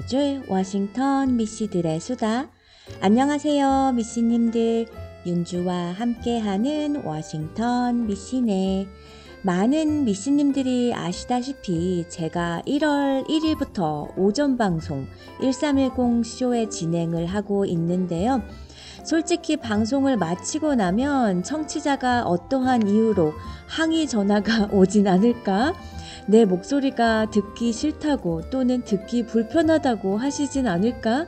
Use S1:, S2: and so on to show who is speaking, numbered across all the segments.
S1: 날려줄 워싱턴 미씨들의 수다. 안녕하세요, 미씨님들. 윤주와 함께하는 워싱턴 미씨네. 많은 미씨님들이 아시다시피 제가 1월 1일부터 오전 방송 1310 쇼의 진행을 하고 있는데요. 솔직히 방송을 마치고 나면 청취자가 어떠한 이유로 항의 전화가 오진 않을까? 내 목소리가 듣기 싫다고 또는 듣기 불편하다고 하시진 않을까?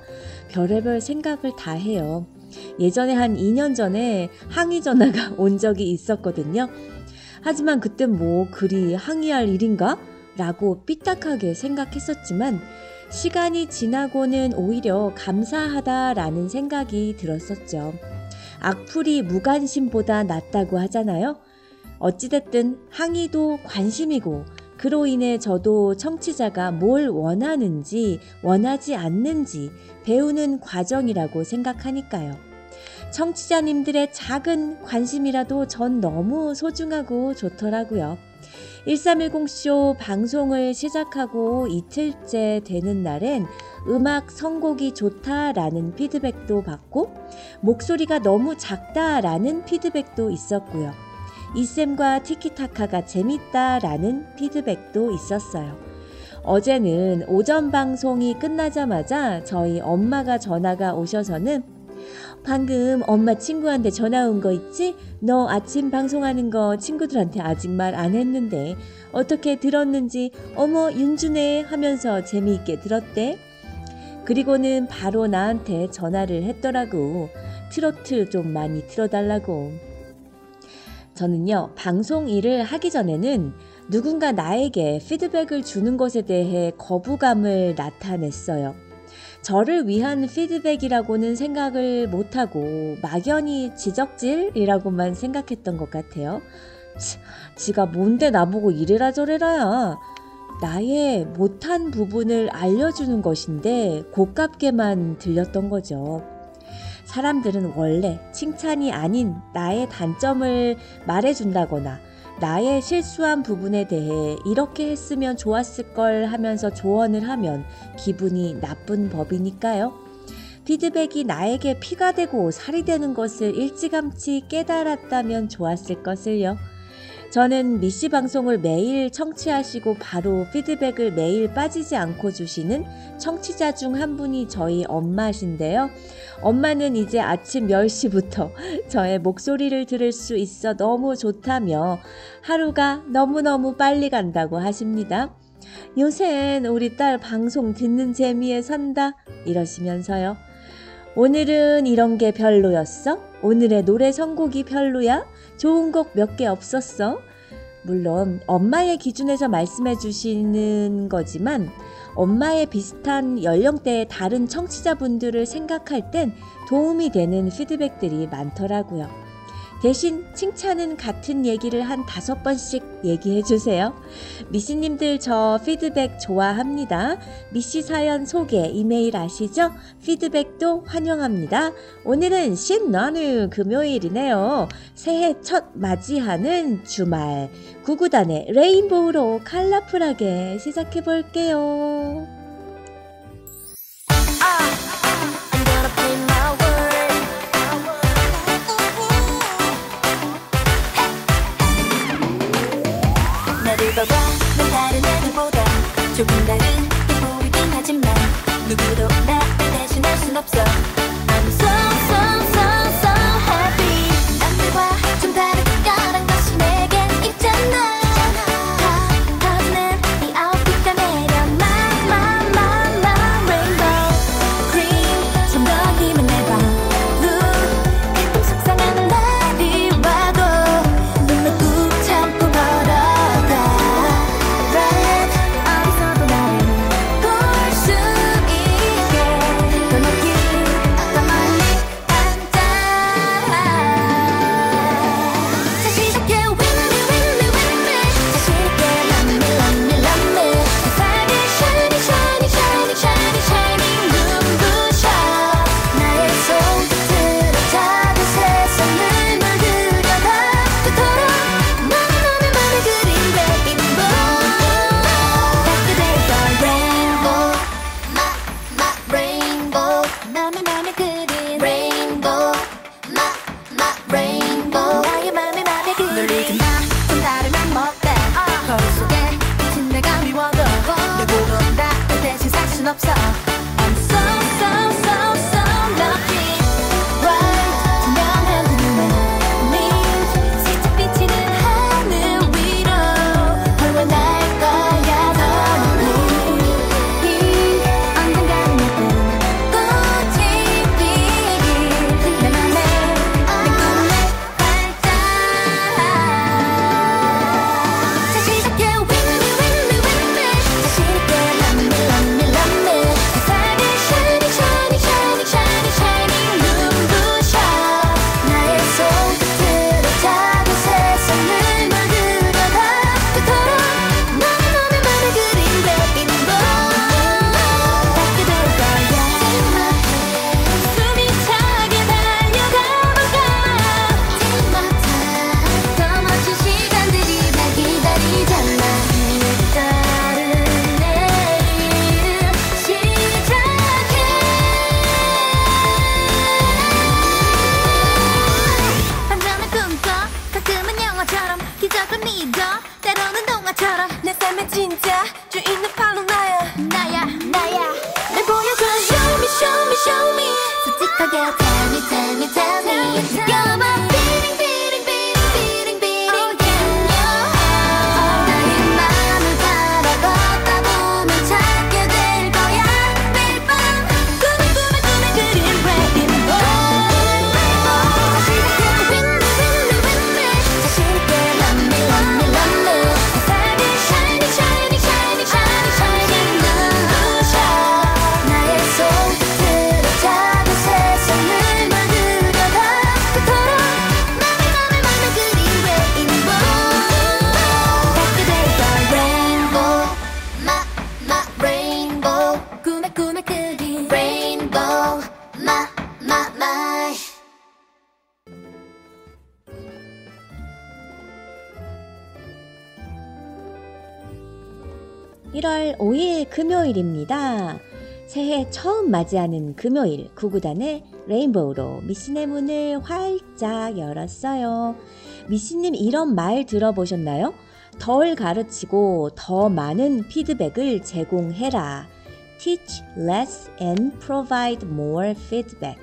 S1: 별의별 생각을 다 해요. 예전에 한 2년 전에 항의 전화가 온 적이 있었거든요. 하지만 그땐 뭐 그리 항의할 일인가? 라고 삐딱하게 생각했었지만 시간이 지나고는 오히려 감사하다라는 생각이 들었었죠. 악플이 무관심보다 낫다고 하잖아요. 어찌됐든 항의도 관심이고 그로 인해 저도 청취자가 뭘 원하는지 원하지 않는지 배우는 과정이라고 생각하니까요. 청취자님들의 작은 관심이라도 전 너무 소중하고 좋더라고요. 1310쇼 방송을 시작하고 이틀째 되는 날엔 음악 선곡이 좋다라는 피드백도 받고 목소리가 너무 작다라는 피드백도 있었고요. 이쌤과 티키타카가 재밌다라는 피드백도 있었어요. 어제는 오전 방송이 끝나자마자 저희 엄마가 전화가 오셔서는 방금 엄마 친구한테 전화 온 거 있지? 너 아침 방송하는 거 친구들한테 아직 말 안 했는데 어떻게 들었는지 어머 윤주네 하면서 재미있게 들었대. 그리고는 바로 나한테 전화를 했더라고. 트로트 좀 많이 틀어달라고. 저는요, 방송 일을 하기 전에는 누군가 나에게 피드백을 주는 것에 대해 거부감을 나타냈어요. 저를 위한 피드백이라고는 생각을 못하고 막연히 지적질이라고만 생각했던 것 같아요. 치, 지가 뭔데 나보고 이래라 저래라야. 나의 못한 부분을 알려주는 것인데 고깝게만 들렸던 거죠. 사람들은 원래 칭찬이 아닌 나의 단점을 말해준다거나 나의 실수한 부분에 대해 이렇게 했으면 좋았을 걸 하면서 조언을 하면 기분이 나쁜 법이니까요. 피드백이 나에게 피가 되고 살이 되는 것을 일찌감치 깨달았다면 좋았을 것을요. 저는 미씨 방송을 매일 청취하시고 바로 피드백을 매일 빠지지 않고 주시는 청취자 중 한 분이 저희 엄마신데요. 엄마는 이제 아침 10시부터 저의 목소리를 들을 수 있어 너무 좋다며 하루가 너무너무 빨리 간다고 하십니다. 요샌 우리 딸 방송 듣는 재미에 산다 이러시면서요. 오늘은 이런 게 별로였어? 오늘의 노래 선곡이 별로야? 좋은 곡 몇 개 없었어? 물론 엄마의 기준에서 말씀해 주시는 거지만 엄마의 비슷한 연령대의 다른 청취자분들을 생각할 땐 도움이 되는 피드백들이 많더라고요. 대신 칭찬은 같은 얘기를 한 다섯 번씩 얘기해 주세요. 미씨님들 저 피드백 좋아합니다. 미씨 사연 소개 이메일 아시죠? 피드백도 환영합니다. 오늘은 신나는 금요일이네요. 새해 첫 맞이하는 주말. 구구단의 레인보우로 칼라풀하게 시작해 볼게요.
S2: 조금 다르게 보이긴 하지만 누구도 나를 대신할 순 없어
S1: 맞이하는 금요일 구구단의 레인보우로 미신의 문을 활짝 열었어요. 미신님 이런 말 들어보셨나요? 덜 가르치고 더 많은 피드백을 제공해라. Teach less and provide more feedback.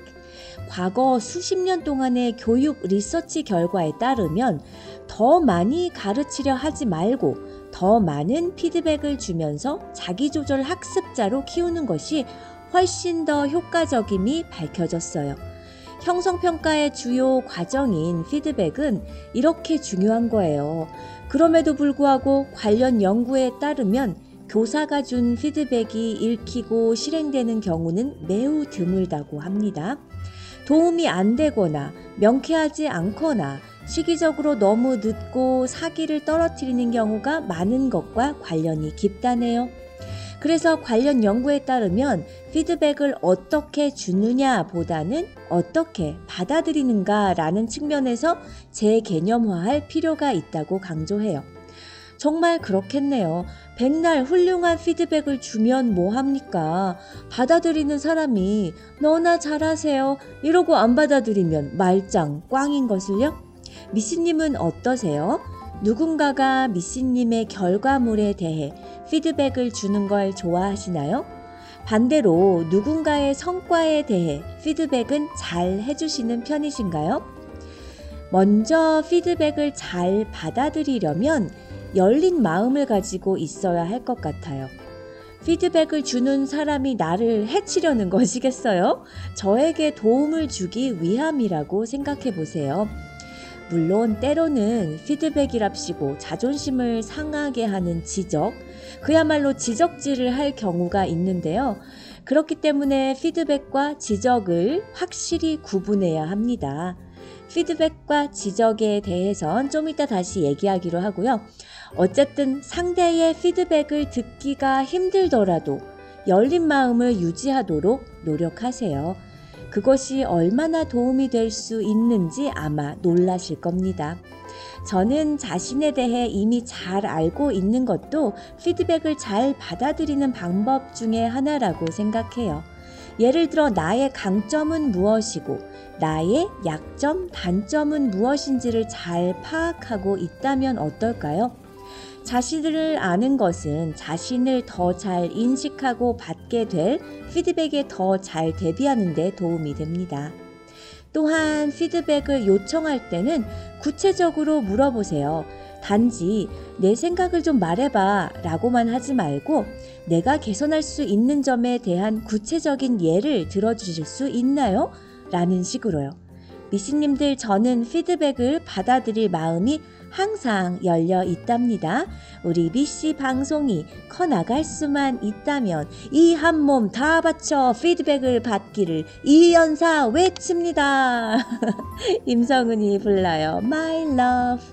S1: 과거 수십 년 동안의 교육 리서치 결과에 따르면 더 많이 가르치려 하지 말고 더 많은 피드백을 주면서 자기조절 학습자로 키우는 것이 훨씬 더 효과적임이 밝혀졌어요. 형성평가의 주요 과정인 피드백은 이렇게 중요한 거예요. 그럼에도 불구하고 관련 연구에 따르면 교사가 준 피드백이 읽히고 실행되는 경우는 매우 드물다고 합니다. 도움이 안 되거나 명쾌하지 않거나 시기적으로 너무 늦고 사기를 떨어뜨리는 경우가 많은 것과 관련이 깊다네요. 그래서 관련 연구에 따르면 피드백을 어떻게 주느냐 보다는 어떻게 받아들이는가 라는 측면에서 재개념화할 필요가 있다고 강조해요. 정말 그렇겠네요. 백날 훌륭한 피드백을 주면 뭐합니까? 받아들이는 사람이 너나 잘하세요. 이러고 안 받아들이면 말짱 꽝인 것을요? 미씨님은 어떠세요? 누군가가 미씨님의 결과물에 대해 피드백을 주는 걸 좋아하시나요? 반대로 누군가의 성과에 대해 피드백은 잘 해주시는 편이신가요? 먼저 피드백을 잘 받아들이려면 열린 마음을 가지고 있어야 할 것 같아요. 피드백을 주는 사람이 나를 해치려는 것이겠어요? 저에게 도움을 주기 위함이라고 생각해 보세요. 물론 때로는 피드백이랍시고 자존심을 상하게 하는 지적, 그야말로 지적질을 할 경우가 있는데요. 그렇기 때문에 피드백과 지적을 확실히 구분해야 합니다. 피드백과 지적에 대해선 좀 이따 다시 얘기하기로 하고요. 어쨌든 상대의 피드백을 듣기가 힘들더라도 열린 마음을 유지하도록 노력하세요. 그것이 얼마나 도움이 될 수 있는지 아마 놀라실 겁니다. 저는 자신에 대해 이미 잘 알고 있는 것도 피드백을 잘 받아들이는 방법 중에 하나라고 생각해요. 예를 들어 나의 강점은 무엇이고 나의 약점, 단점은 무엇인지를 잘 파악하고 있다면 어떨까요? 자신을 아는 것은 자신을 더 잘 인식하고 받게 될 피드백에 더 잘 대비하는 데 도움이 됩니다. 또한 피드백을 요청할 때는 구체적으로 물어보세요. 단지 내 생각을 좀 말해봐 라고만 하지 말고 내가 개선할 수 있는 점에 대한 구체적인 예를 들어주실 수 있나요? 라는 식으로요. 미씨님들 저는 피드백을 받아들일 마음이 항상 열려 있답니다. 우리 미씨 방송이 커 나갈 수만 있다면 이 한 몸 다 바쳐 피드백을 받기를 이연사 외칩니다. 임성은이 불러요. My love.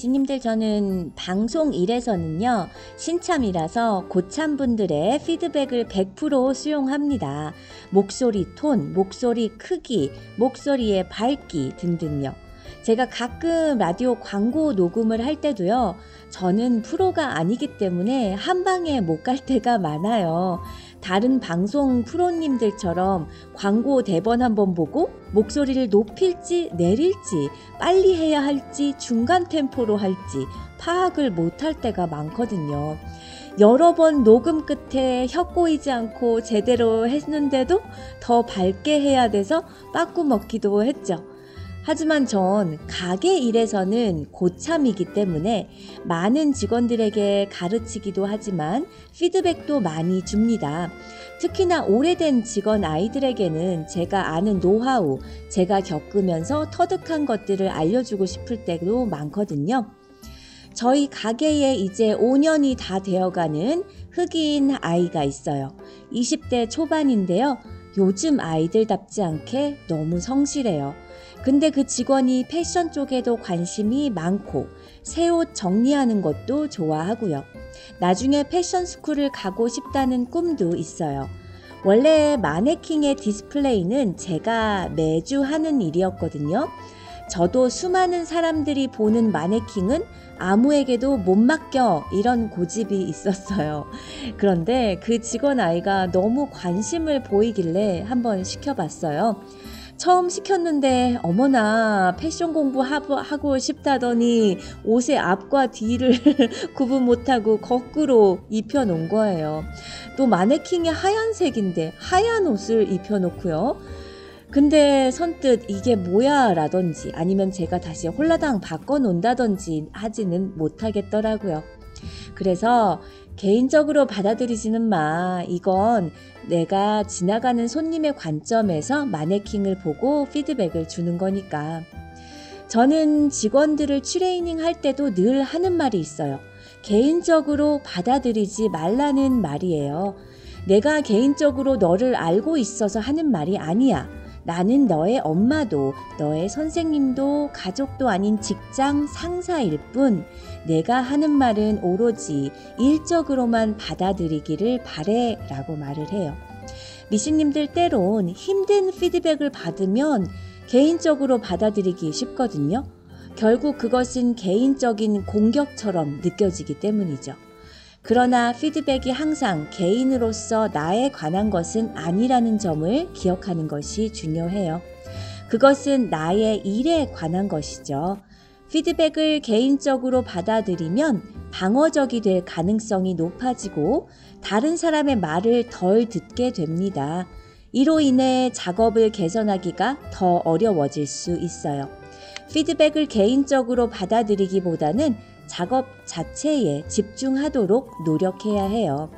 S1: 미씨님들 저는 방송 일에서는요 신참이라서 고참 분들의 피드백을 100% 수용합니다. 목소리 톤, 목소리 크기, 목소리의 밝기 등등요. 제가 가끔 라디오 광고 녹음을 할 때도요 저는 프로가 아니기 때문에 한 방에 못 갈 때가 많아요. 다른 방송 프로님들처럼 광고 대본 한번 보고 목소리를 높일지 내릴지 빨리 해야 할지 중간 템포로 할지 파악을 못할 때가 많거든요. 여러 번 녹음 끝에 혀 꼬이지 않고 제대로 했는데도 더 밝게 해야 돼서 빠꾸 먹기도 했죠. 하지만 전 가게 일에서는 고참이기 때문에 많은 직원들에게 가르치기도 하지만 피드백도 많이 줍니다. 특히나 오래된 직원 아이들에게는 제가 아는 노하우, 제가 겪으면서 터득한 것들을 알려주고 싶을 때도 많거든요. 저희 가게에 이제 5년이 다 되어가는 흑인 아이가 있어요. 20대 초반인데요. 요즘 아이들답지 않게 너무 성실해요. 근데 그 직원이 패션 쪽에도 관심이 많고 새 옷 정리하는 것도 좋아하고요. 나중에 패션 스쿨을 가고 싶다는 꿈도 있어요. 원래 마네킹의 디스플레이는 제가 매주 하는 일이었거든요. 저도 수많은 사람들이 보는 마네킹은 아무에게도 못 맡겨 이런 고집이 있었어요. 그런데 그 직원 아이가 너무 관심을 보이길래 한번 시켜봤어요. 처음 시켰는데 어머나 패션 공부하고 싶다더니 옷의 앞과 뒤를 구분 못하고 거꾸로 입혀놓은 거예요. 또 마네킹이 하얀색인데 하얀 옷을 입혀놓고요. 근데 선뜻 이게 뭐야 라던지 아니면 제가 다시 홀라당 바꿔놓는다던지 하지는 못하겠더라고요. 그래서 개인적으로 받아들이지는 마. 이건 내가 지나가는 손님의 관점에서 마네킹을 보고 피드백을 주는 거니까. 저는 직원들을 트레이닝 할 때도 늘 하는 말이 있어요. 개인적으로 받아들이지 말라는 말이에요. 내가 개인적으로 너를 알고 있어서 하는 말이 아니야. 나는 너의 엄마도, 너의 선생님도, 가족도 아닌 직장 상사일 뿐, 내가 하는 말은 오로지 일적으로만 받아들이기를 바래 라고 말을 해요. 미신님들 때론 힘든 피드백을 받으면 개인적으로 받아들이기 쉽거든요. 결국 그것은 개인적인 공격처럼 느껴지기 때문이죠. 그러나 피드백이 항상 개인으로서 나에 관한 것은 아니라는 점을 기억하는 것이 중요해요. 그것은 나의 일에 관한 것이죠. 피드백을 개인적으로 받아들이면 방어적이 될 가능성이 높아지고 다른 사람의 말을 덜 듣게 됩니다. 이로 인해 작업을 개선하기가 더 어려워질 수 있어요. 피드백을 개인적으로 받아들이기보다는 작업 자체에 집중하도록 노력해야 해요.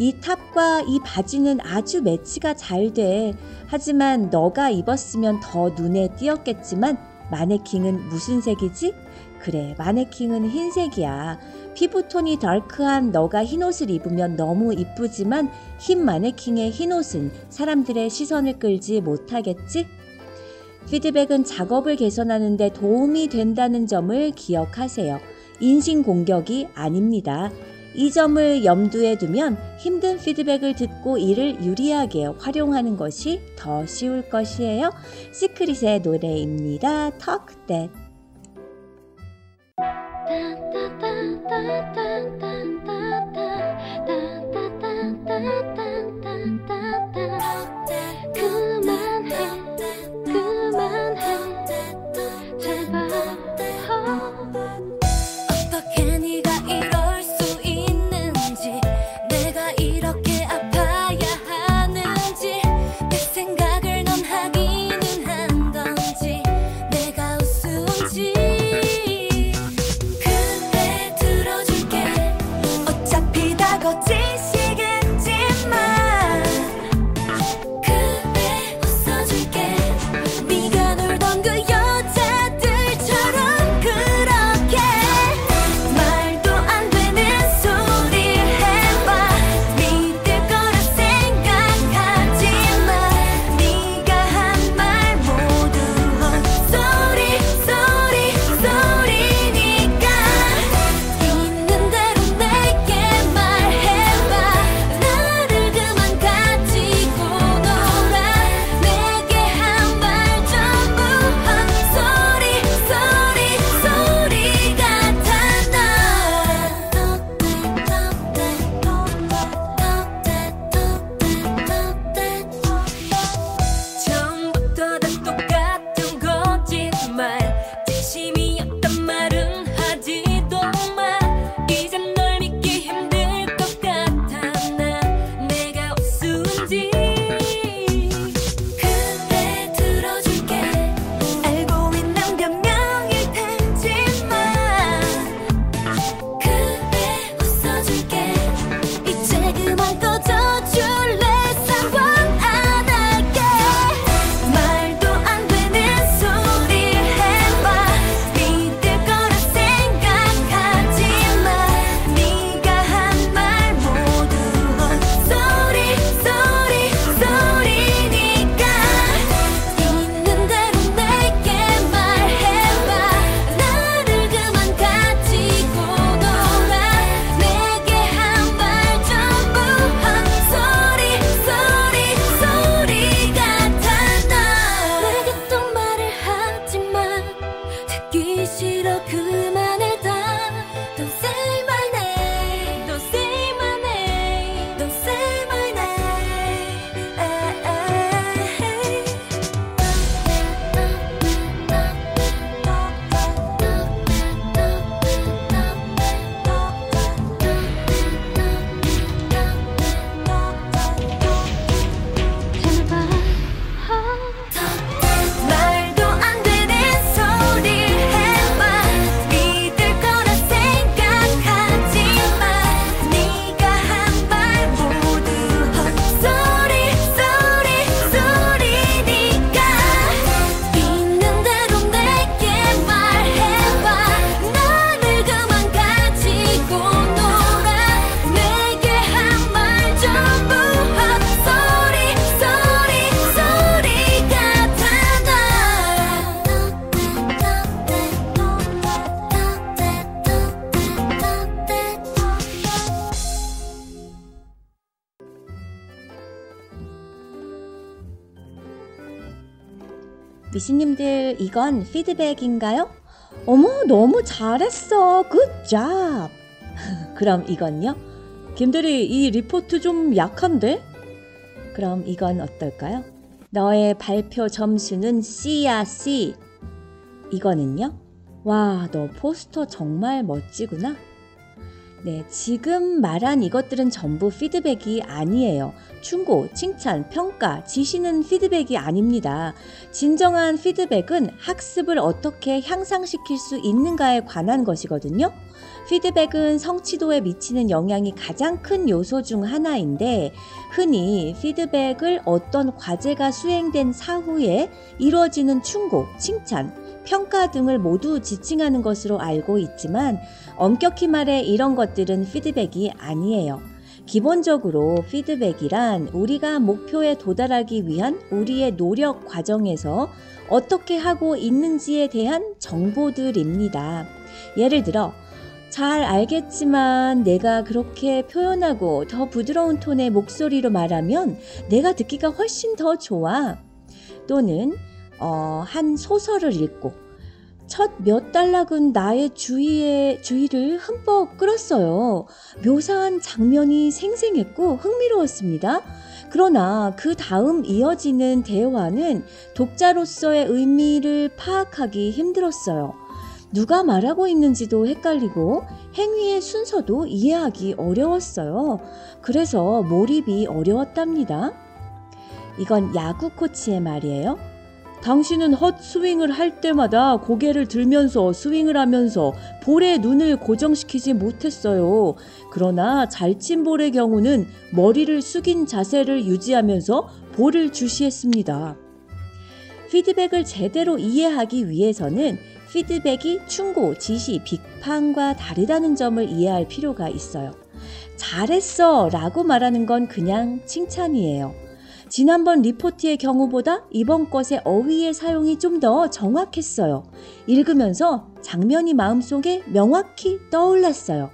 S1: 이 탑과 이 바지는 아주 매치가 잘 돼. 하지만 너가 입었으면 더 눈에 띄었겠지만 마네킹은 무슨 색이지? 그래, 마네킹은 흰색이야. 피부톤이 달크한 너가 흰 옷을 입으면 너무 이쁘지만 흰 마네킹의 흰 옷은 사람들의 시선을 끌지 못하겠지? 피드백은 작업을 개선하는 데 도움이 된다는 점을 기억하세요. 인신공격이 아닙니다. 이 점을 염두에 두면 힘든 피드백을 듣고 이를 유리하게 활용하는 것이 더 쉬울 것이에요. 시크릿의 노래입니다. Talk That.
S2: 그만해 그만해 제발
S1: 이건 피드백인가요? 어머 너무 잘했어 굿잡 그럼 이건요? 김대리 이 리포트 좀 약한데? 그럼 이건 어떨까요? 너의 발표 점수는 C야 C 이거는요? 와 너 포스터 정말 멋지구나 네, 지금 말한 이것들은 전부 피드백이 아니에요. 충고, 칭찬, 평가, 지시는 피드백이 아닙니다. 진정한 피드백은 학습을 어떻게 향상시킬 수 있는가에 관한 것이거든요. 피드백은 성취도에 미치는 영향이 가장 큰 요소 중 하나인데 흔히 피드백을 어떤 과제가 수행된 사후에 이루어지는 충고, 칭찬, 평가 등을 모두 지칭하는 것으로 알고 있지만 엄격히 말해 이런 것들은 피드백이 아니에요. 기본적으로 피드백이란 우리가 목표에 도달하기 위한 우리의 노력 과정에서 어떻게 하고 있는지에 대한 정보들입니다. 예를 들어, 잘 알겠지만 내가 그렇게 표현하고 더 부드러운 톤의 목소리로 말하면 내가 듣기가 훨씬 더 좋아. 또는 어, 한 소설을 읽고 첫 몇 단락은 나의 주의에 주의를 흠뻑 끌었어요. 묘사한 장면이 생생했고 흥미로웠습니다. 그러나 그 다음 이어지는 대화는 독자로서의 의미를 파악하기 힘들었어요. 누가 말하고 있는지도 헷갈리고 행위의 순서도 이해하기 어려웠어요. 그래서 몰입이 어려웠답니다. 이건 야구 코치의 말이에요. 당신은 헛 스윙을 할 때마다 고개를 들면서 스윙을 하면서 볼에 눈을 고정시키지 못했어요. 그러나 잘 친 볼의 경우는 머리를 숙인 자세를 유지하면서 볼을 주시했습니다. 피드백을 제대로 이해하기 위해서는 피드백이 충고, 지시, 비판과 다르다는 점을 이해할 필요가 있어요. 잘했어 라고 말하는 건 그냥 칭찬이에요. 지난번 리포트의 경우보다 이번 것의 어휘의 사용이 좀 더 정확했어요. 읽으면서 장면이 마음속에 명확히 떠올랐어요.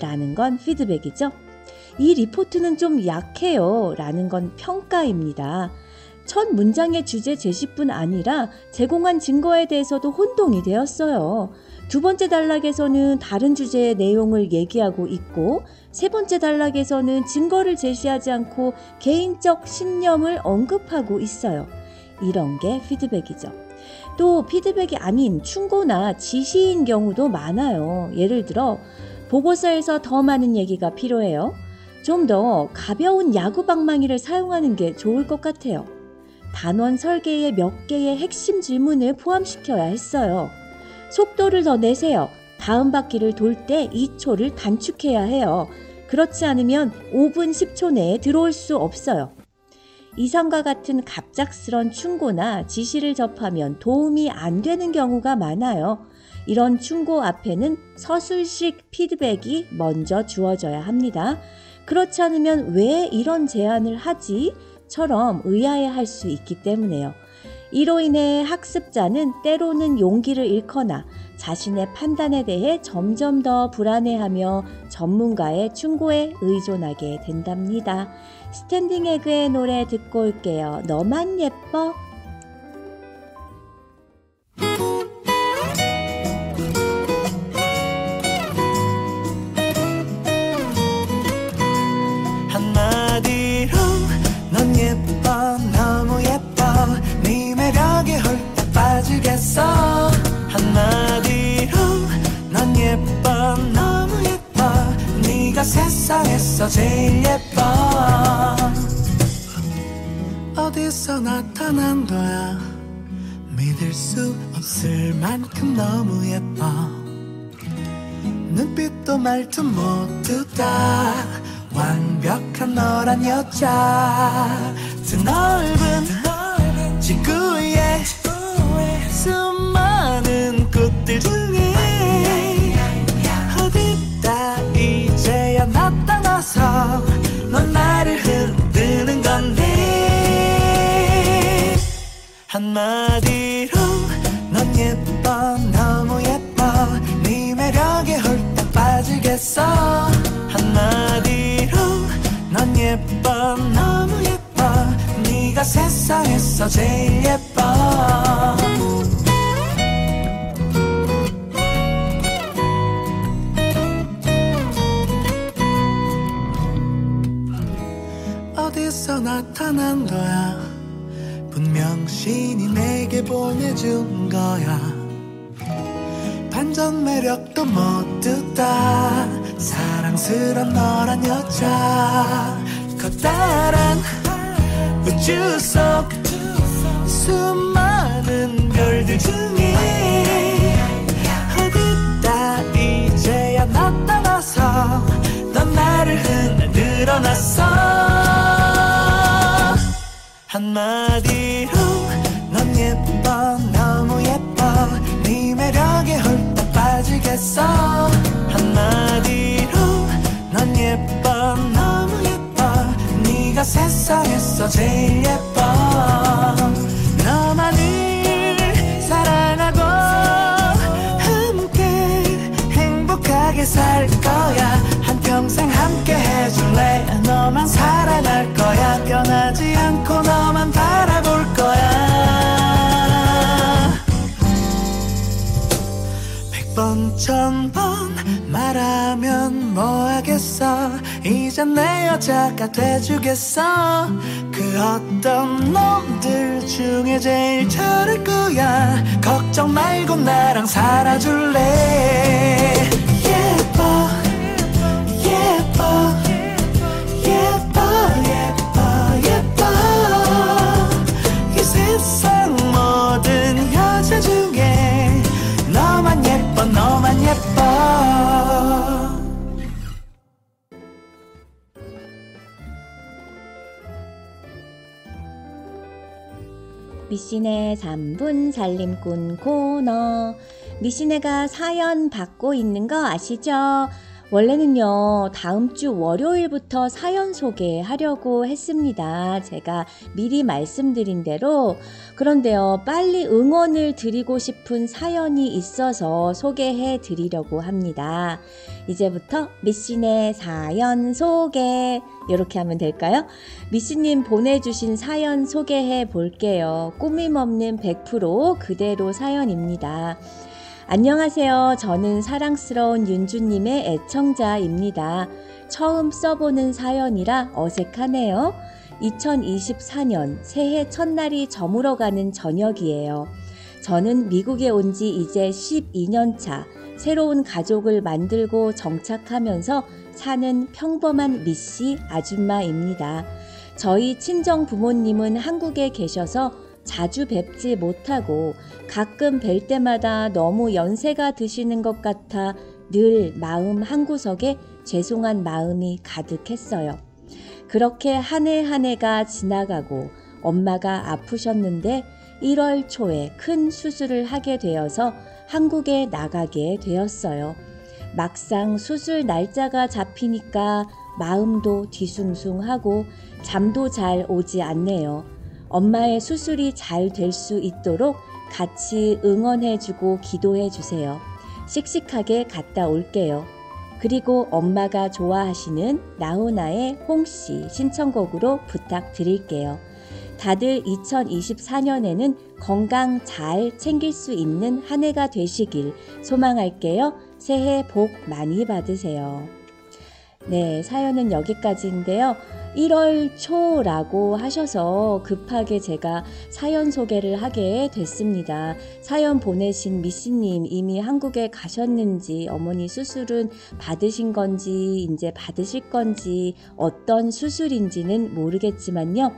S1: 라는 건 피드백이죠. 이 리포트는 좀 약해요. 라는 건 평가입니다. 첫 문장의 주제 제시뿐 아니라 제공한 증거에 대해서도 혼동이 되었어요. 두 번째 단락에서는 다른 주제의 내용을 얘기하고 있고, 세 번째 단락에서는 증거를 제시하지 않고 개인적 신념을 언급하고 있어요. 이런 게 피드백이죠. 또 피드백이 아닌 충고나 지시인 경우도 많아요. 예를 들어, 보고서에서 더 많은 얘기가 필요해요. 좀 더 가벼운 야구 방망이를 사용하는 게 좋을 것 같아요. 단원 설계에 몇 개의 핵심 질문을 포함시켜야 했어요. 속도를 더 내세요. 다음 바퀴를 돌 때 2초를 단축해야 해요. 그렇지 않으면 5분 10초 내에 들어올 수 없어요. 이상과 같은 갑작스런 충고나 지시를 접하면 도움이 안 되는 경우가 많아요. 이런 충고 앞에는 서술식 피드백이 먼저 주어져야 합니다. 그렇지 않으면 왜 이런 제안을 하지? 처럼 의아해 할 수 있기 때문에요. 이로 인해 학습자는 때로는 용기를 잃거나 자신의 판단에 대해 점점 더 불안해하며 전문가의 충고에 의존하게 된답니다. 스탠딩 에그의 노래 듣고 올게요. 너만 예뻐.
S3: 빠지겠어 한마디로 넌 예뻐 너무 예뻐. 네가 세상에서 제일 예뻐. 어디서 나타난 거야? 믿을 수 없을 만큼 너무 예뻐. 눈빛도 말투 모두 다 완벽한 너란 여자. 드 넓은 지구에 한마디로 넌 예뻐 너무 예뻐. 네 매력에 홀딱 빠지겠어. 한마디로 넌 예뻐 너무 예뻐. 네가 세상에서 제일 예뻐. 어디서 나타난 거야 당신이 내게 보내준 거야. 반전 매력도 못 듣다 사랑스런 너란 여자. 커다란 우주 속 수많은 별들 중에 어디다 이제야 나타나서 넌 나를 흔들어 놨어. 한마디로 넌 예뻐 너무 예뻐. 네 매력에 홀딱 빠지겠어. 한마디로 넌 예뻐 너무 예뻐. 네가 세상에서 제일 예뻐. 너만을 사랑하고 함께 행복하게 살 거야. 한 평생 함께 해줄래? 너만 사랑할 거야. 변하지 않고 너만 바라볼 거야. 백번 천번 말하면 뭐하겠어? 이젠 내 여자가 돼주겠어? 그 어떤 놈들 중에 제일 잘할 거야? 걱정 말고 나랑 살아줄래? 예뻐
S1: 미신의 3분 살림꾼 코너. 미신애가 사연 받고 있는 거 아시죠? 원래는요, 다음 주 월요일부터 사연 소개하려고 했습니다. 제가 미리 말씀드린 대로. 그런데요, 빨리 응원을 드리고 싶은 사연이 있어서 소개해 드리려고 합니다. 이제부터 미신의 사연 소개. 이렇게 하면 될까요? 미씨님 보내주신 사연 소개해 볼게요. 꾸밈 없는 100% 그대로 사연입니다. 안녕하세요. 저는 사랑스러운 윤주님의 애청자입니다. 처음 써보는 사연이라 어색하네요. 2024년 새해 첫날이 저물어가는 저녁이에요. 저는 미국에 온 지 이제 12년 차 새로운 가족을 만들고 정착하면서 사는 평범한 미씨 아줌마입니다. 저희 친정 부모님은 한국에 계셔서 자주 뵙지 못하고 가끔 뵐 때마다 너무 연세가 드시는 것 같아 늘 마음 한구석에 죄송한 마음이 가득했어요. 그렇게 한 해 한 해가 지나가고 엄마가 아프셨는데 1월 초에 큰 수술을 하게 되어서 한국에 나가게 되었어요. 막상 수술 날짜가 잡히니까 마음도 뒤숭숭하고 잠도 잘 오지 않네요. 엄마의 수술이 잘 될 수 있도록 같이 응원해주고 기도해주세요. 씩씩하게 갔다 올게요. 그리고 엄마가 좋아하시는 나훈아의 홍씨 신청곡으로 부탁드릴게요. 다들 2024년에는 건강 잘 챙길 수 있는 한 해가 되시길 소망할게요. 새해 복 많이 받으세요. 네, 사연은 여기까지인데요. 1월 초라고 하셔서 급하게 제가 사연 소개를 하게 됐습니다. 사연 보내신 미씨님 이미 한국에 가셨는지 어머니 수술은 받으신 건지 이제 받으실 건지 어떤 수술인지는 모르겠지만요.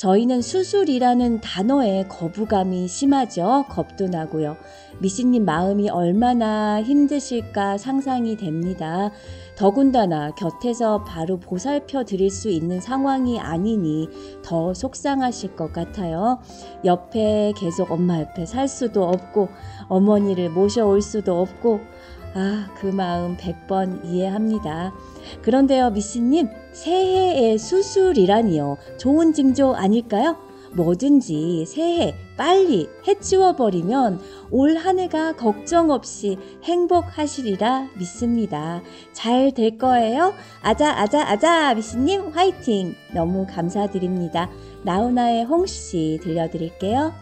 S1: 저희는 수술이라는 단어에 거부감이 심하죠. 겁도 나고요. 미씨님 마음이 얼마나 힘드실까 상상이 됩니다. 더군다나 곁에서 바로 보살펴 드릴 수 있는 상황이 아니니 더 속상하실 것 같아요. 옆에 계속 엄마 옆에 살 수도 없고 어머니를 모셔올 수도 없고 아, 그 마음 100번 이해합니다. 그런데요, 미씨님, 새해의 수술이라니요. 좋은 징조 아닐까요? 뭐든지 새해 빨리 해치워버리면 올 한 해가 걱정 없이 행복하시리라 믿습니다. 잘 될 거예요. 아자, 아자, 아자, 미씨님 화이팅! 너무 감사드립니다. 나훈아의 홍씨 들려드릴게요.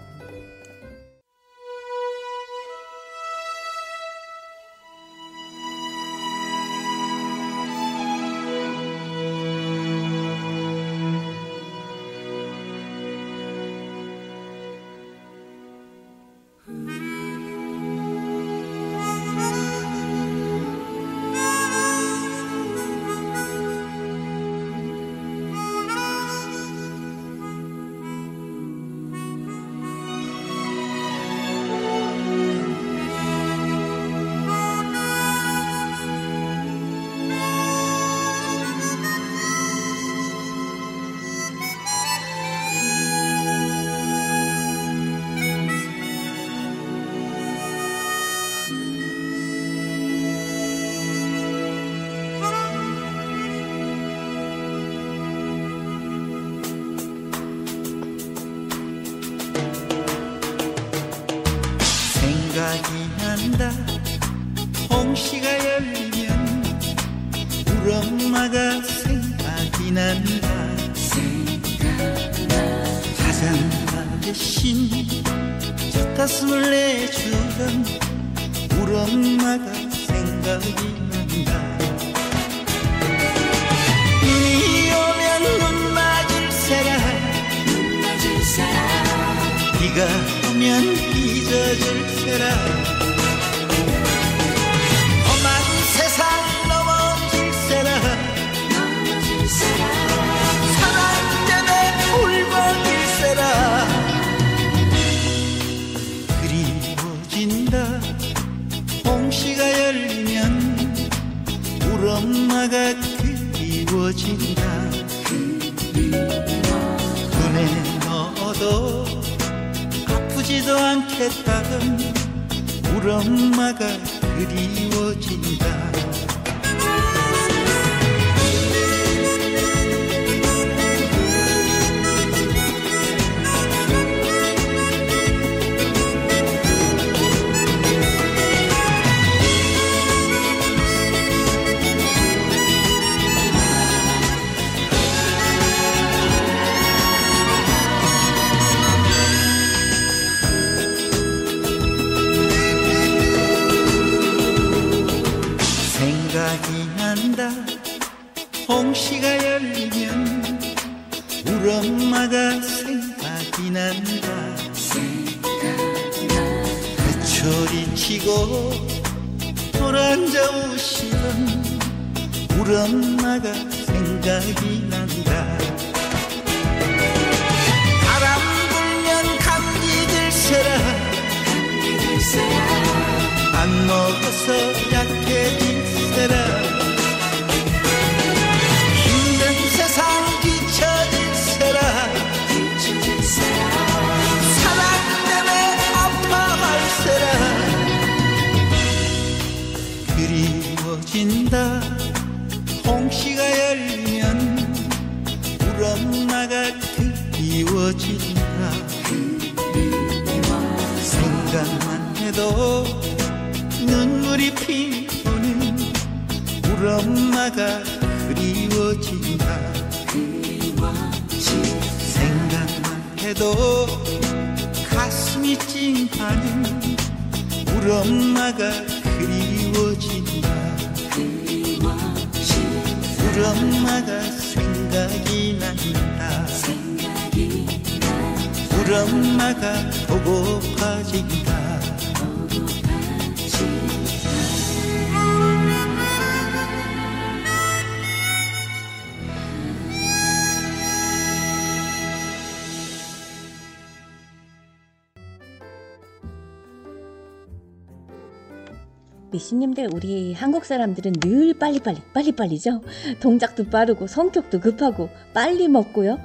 S1: 미씨님들 우리 한국 사람들은 늘 빨리빨리 빨리빨리죠. 동작도 빠르고 성격도 급하고 빨리 먹고요.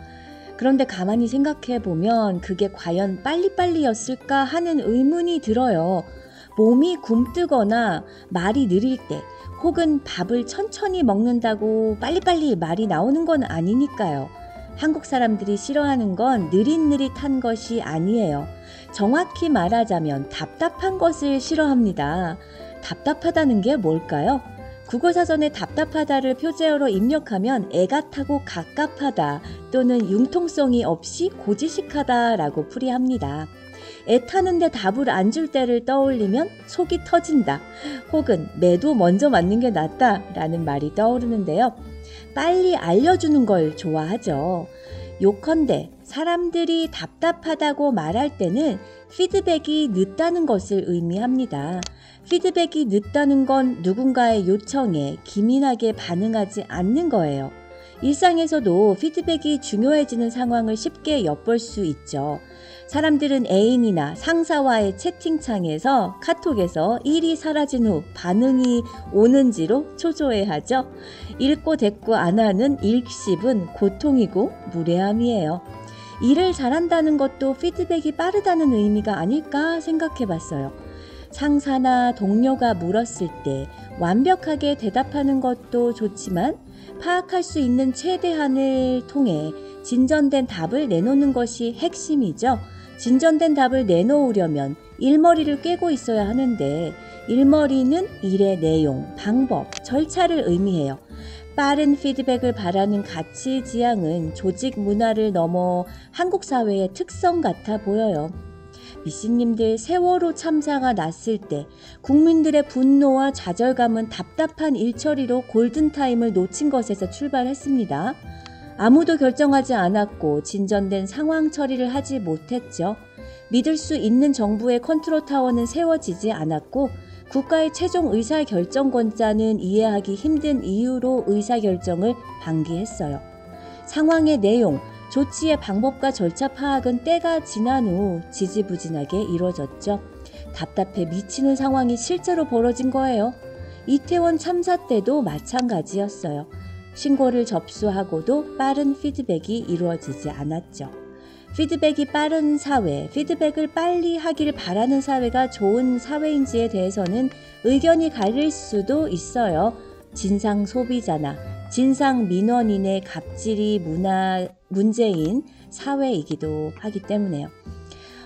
S1: 그런데 가만히 생각해 보면 그게 과연 빨리빨리였을까 하는 의문이 들어요. 몸이 굼뜨거나 말이 느릴 때 혹은 밥을 천천히 먹는다고 빨리빨리 말이 나오는 건 아니니까요. 한국 사람들이 싫어하는 건 느릿느릿한 것이 아니에요. 정확히 말하자면 답답한 것을 싫어합니다. 답답하다는 게 뭘까요? 국어사전에 답답하다를 표제어로 입력하면 애가 타고 갑갑하다 또는 융통성이 없이 고지식하다라고 풀이합니다. 애 타는데 답을 안 줄 때를 떠올리면 속이 터진다 혹은 매도 먼저 맞는 게 낫다라는 말이 떠오르는데요. 빨리 알려주는 걸 좋아하죠. 요컨대 사람들이 답답하다고 말할 때는 피드백이 늦다는 것을 의미합니다. 피드백이 늦다는 건 누군가의 요청에 기민하게 반응하지 않는 거예요. 일상에서도 피드백이 중요해지는 상황을 쉽게 엿볼 수 있죠. 사람들은 애인이나 상사와의 채팅창에서 카톡에서 일이 사라진 후 반응이 오는지로 초조해 하죠. 읽고 대꾸 안 하는 일십은 고통이고 무례함이에요. 일을 잘한다는 것도 피드백이 빠르다는 의미가 아닐까 생각해 봤어요. 상사나 동료가 물었을 때 완벽하게 대답하는 것도 좋지만 파악할 수 있는 최대한을 통해 진전된 답을 내놓는 것이 핵심이죠. 진전된 답을 내놓으려면 일머리를 꿰고 있어야 하는데 일머리는 일의 내용, 방법, 절차를 의미해요. 빠른 피드백을 바라는 가치 지향은 조직 문화를 넘어 한국 사회의 특성 같아 보여요. 미씨님들 세월호 참사가 났을 때 국민들의 분노와 좌절감은 답답한 일처리로 골든타임을 놓친 것에서 출발했습니다. 아무도 결정하지 않았고 진전된 상황 처리를 하지 못했죠. 믿을 수 있는 정부의 컨트롤 타워는 세워지지 않았고 국가의 최종 의사결정권자는 이해하기 힘든 이유로 의사결정을 방기했어요. 상황의 내용, 조치의 방법과 절차 파악은 때가 지난 후 지지부진하게 이루어졌죠. 답답해 미치는 상황이 실제로 벌어진 거예요. 이태원 참사 때도 마찬가지였어요. 신고를 접수하고도 빠른 피드백이 이루어지지 않았죠. 피드백이 빠른 사회, 피드백을 빨리 하기를 바라는 사회가 좋은 사회인지에 대해서는 의견이 갈릴 수도 있어요. 진상 소비자나 진상 민원인의 갑질이 문화, 문제인 사회이기도 하기 때문에요.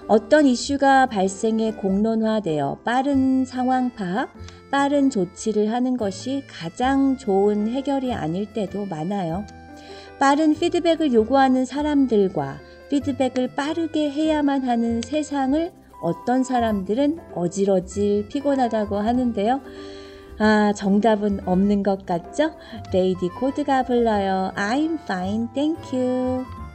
S1: 어떤 이슈가 발생해 공론화되어 빠른 상황 파악, 빠른 조치를 하는 것이 가장 좋은 해결이 아닐 때도 많아요. 빠른 피드백을 요구하는 사람들과 피드백을 빠르게 해야만 하는 세상을 어떤 사람들은 어질어질 피곤하다고 하는데요. 아, 정답은 없는 것 같죠? 레이디 코드가 불러요. I'm fine, thank you.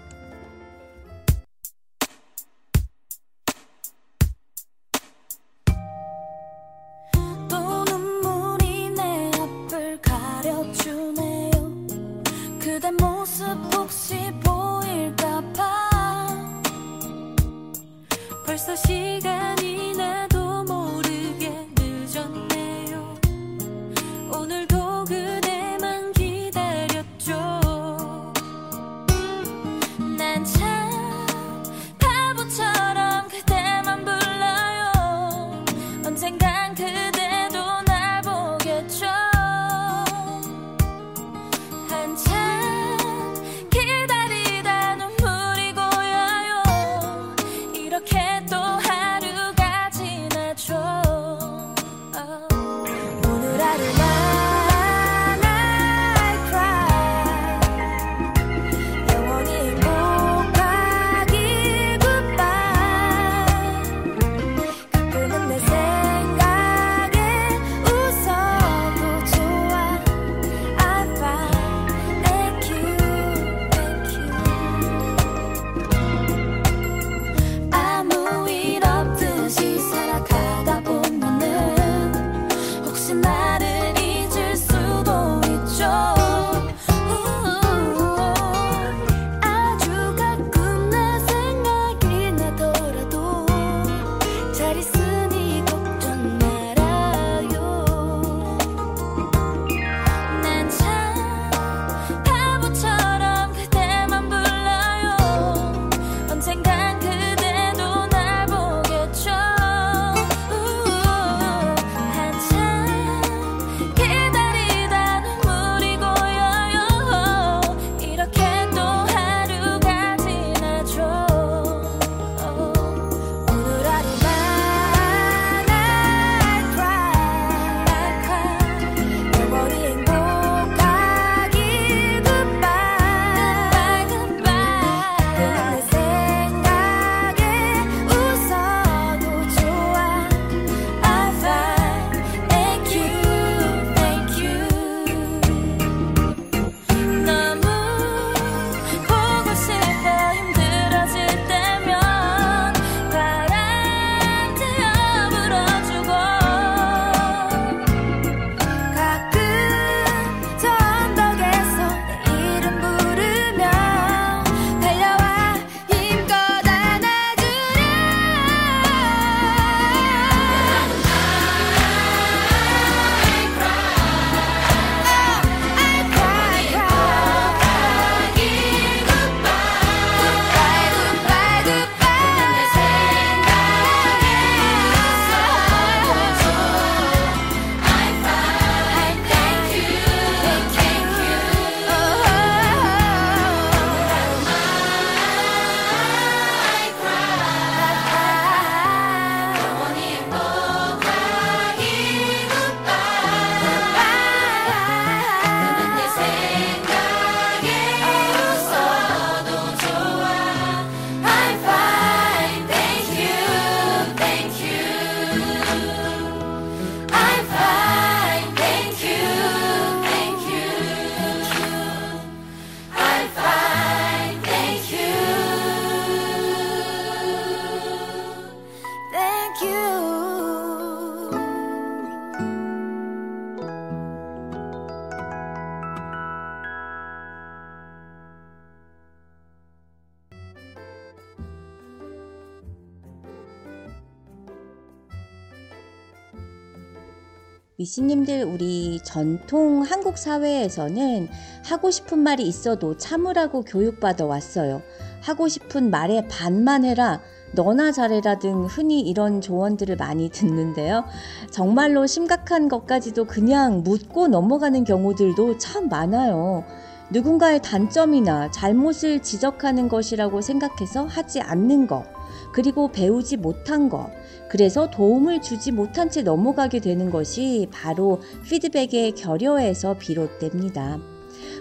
S1: 미씨님들 우리 전통 한국 사회에서는 하고 싶은 말이 있어도 참으라고 교육받아 왔어요. 하고 싶은 말에 반만 해라. 너나 잘해라 등 흔히 이런 조언들을 많이 듣는데요. 정말로 심각한 것까지도 그냥 묻고 넘어가는 경우들도 참 많아요. 누군가의 단점이나 잘못을 지적하는 것이라고 생각해서 하지 않는 것, 그리고 배우지 못한 것, 그래서 도움을 주지 못한 채 넘어가게 되는 것이 바로 피드백의 결여에서 비롯됩니다.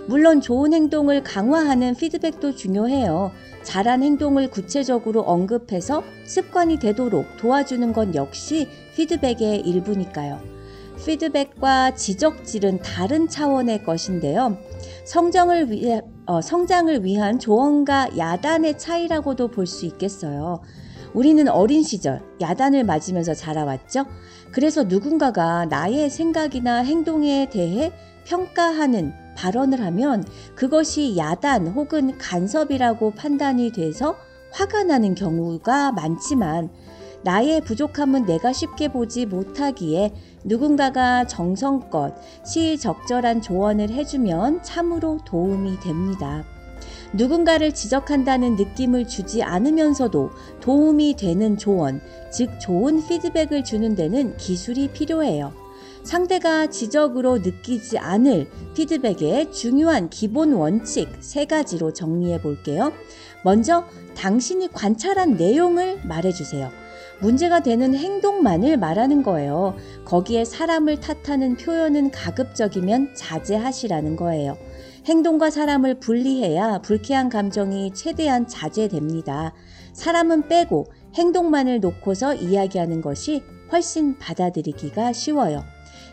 S1: 물론 좋은 행동을 강화하는 피드백도 중요해요. 잘한 행동을 구체적으로 언급해서 습관이 되도록 도와주는 건 역시 피드백의 일부니까요. 피드백과 지적질은 다른 차원의 것인데요. 성장을 위해, 어, 성장을 위한 조언과 야단의 차이라고도 볼 수 있겠어요. 우리는 어린 시절 야단을 맞으면서 자라왔죠. 그래서 누군가가 나의 생각이나 행동에 대해 평가하는 발언을 하면 그것이 야단 혹은 간섭이라고 판단이 돼서 화가 나는 경우가 많지만 나의 부족함은 내가 쉽게 보지 못하기에 누군가가 정성껏 시적절한 조언을 해주면 참으로 도움이 됩니다. 누군가를 지적한다는 느낌을 주지 않으면서도 도움이 되는 조언, 즉 좋은 피드백을 주는 데는 기술이 필요해요. 상대가 지적으로 느끼지 않을 피드백의 중요한 기본 원칙 세 가지로 정리해 볼게요. 먼저 당신이 관찰한 내용을 말해 주세요. 문제가 되는 행동만을 말하는 거예요. 거기에 사람을 탓하는 표현은 가급적이면 자제하시라는 거예요. 행동과 사람을 분리해야 불쾌한 감정이 최대한 자제됩니다. 사람은 빼고 행동만을 놓고서 이야기하는 것이 훨씬 받아들이기가 쉬워요.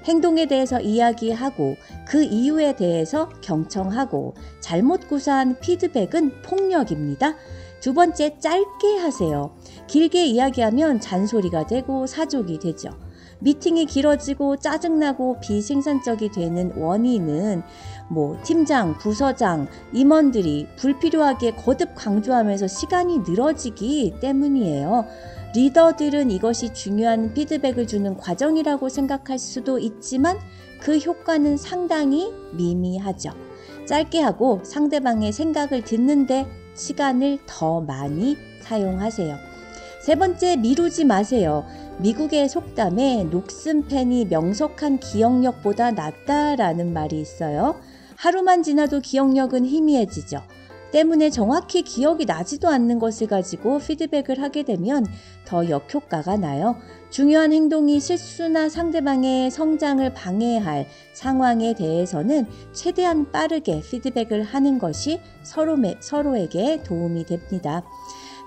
S1: 행동에 대해서 이야기하고 그 이유에 대해서 경청하고 잘못 구사한 피드백은 폭력입니다. 두 번째, 짧게 하세요. 길게 이야기하면 잔소리가 되고 사족이 되죠. 미팅이 길어지고 짜증나고 비생산적이 되는 원인은 뭐 팀장, 부서장, 임원들이 불필요하게 거듭 강조하면서 시간이 늘어지기 때문이에요. 리더들은 이것이 중요한 피드백을 주는 과정이라고 생각할 수도 있지만 그 효과는 상당히 미미하죠. 짧게 하고 상대방의 생각을 듣는데 시간을 더 많이 사용하세요. 세 번째, 미루지 마세요. 미국의 속담에 녹슨 펜이 명석한 기억력보다 낫다라는 말이 있어요. 하루만 지나도 기억력은 희미해지죠. 때문에 정확히 기억이 나지도 않는 것을 가지고 피드백을 하게 되면 더 역효과가 나요. 중요한 행동이 실수나 상대방의 성장을 방해할 상황에 대해서는 최대한 빠르게 피드백을 하는 것이 서로, 서로에게 도움이 됩니다.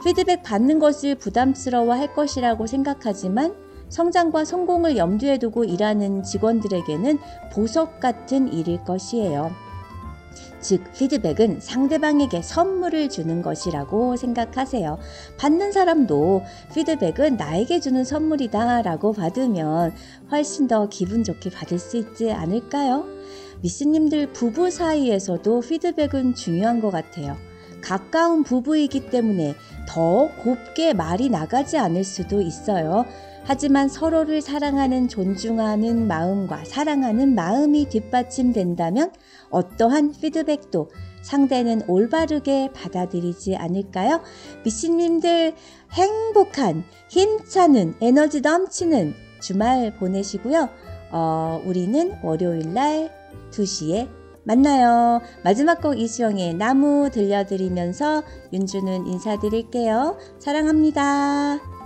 S1: 피드백 받는 것을 부담스러워 할 것이라고 생각하지만 성장과 성공을 염두에 두고 일하는 직원들에게는 보석 같은 일일 것이에요. 즉, 피드백은 상대방에게 선물을 주는 것이라고 생각하세요. 받는 사람도 피드백은 나에게 주는 선물이다 라고 받으면 훨씬 더 기분 좋게 받을 수 있지 않을까요? 미스님들 부부 사이에서도 피드백은 중요한 것 같아요. 가까운 부부이기 때문에 더 곱게 말이 나가지 않을 수도 있어요. 하지만 서로를 사랑하는 존중하는 마음과 사랑하는 마음이 뒷받침된다면 어떠한 피드백도 상대는 올바르게 받아들이지 않을까요? 미신님들 행복한 힘차는 에너지 넘치는 주말 보내시고요. 어, 우리는 월요일 날 2시에 만나요. 마지막 곡 이수영의 나무 들려드리면서 윤주는 인사드릴게요. 사랑합니다.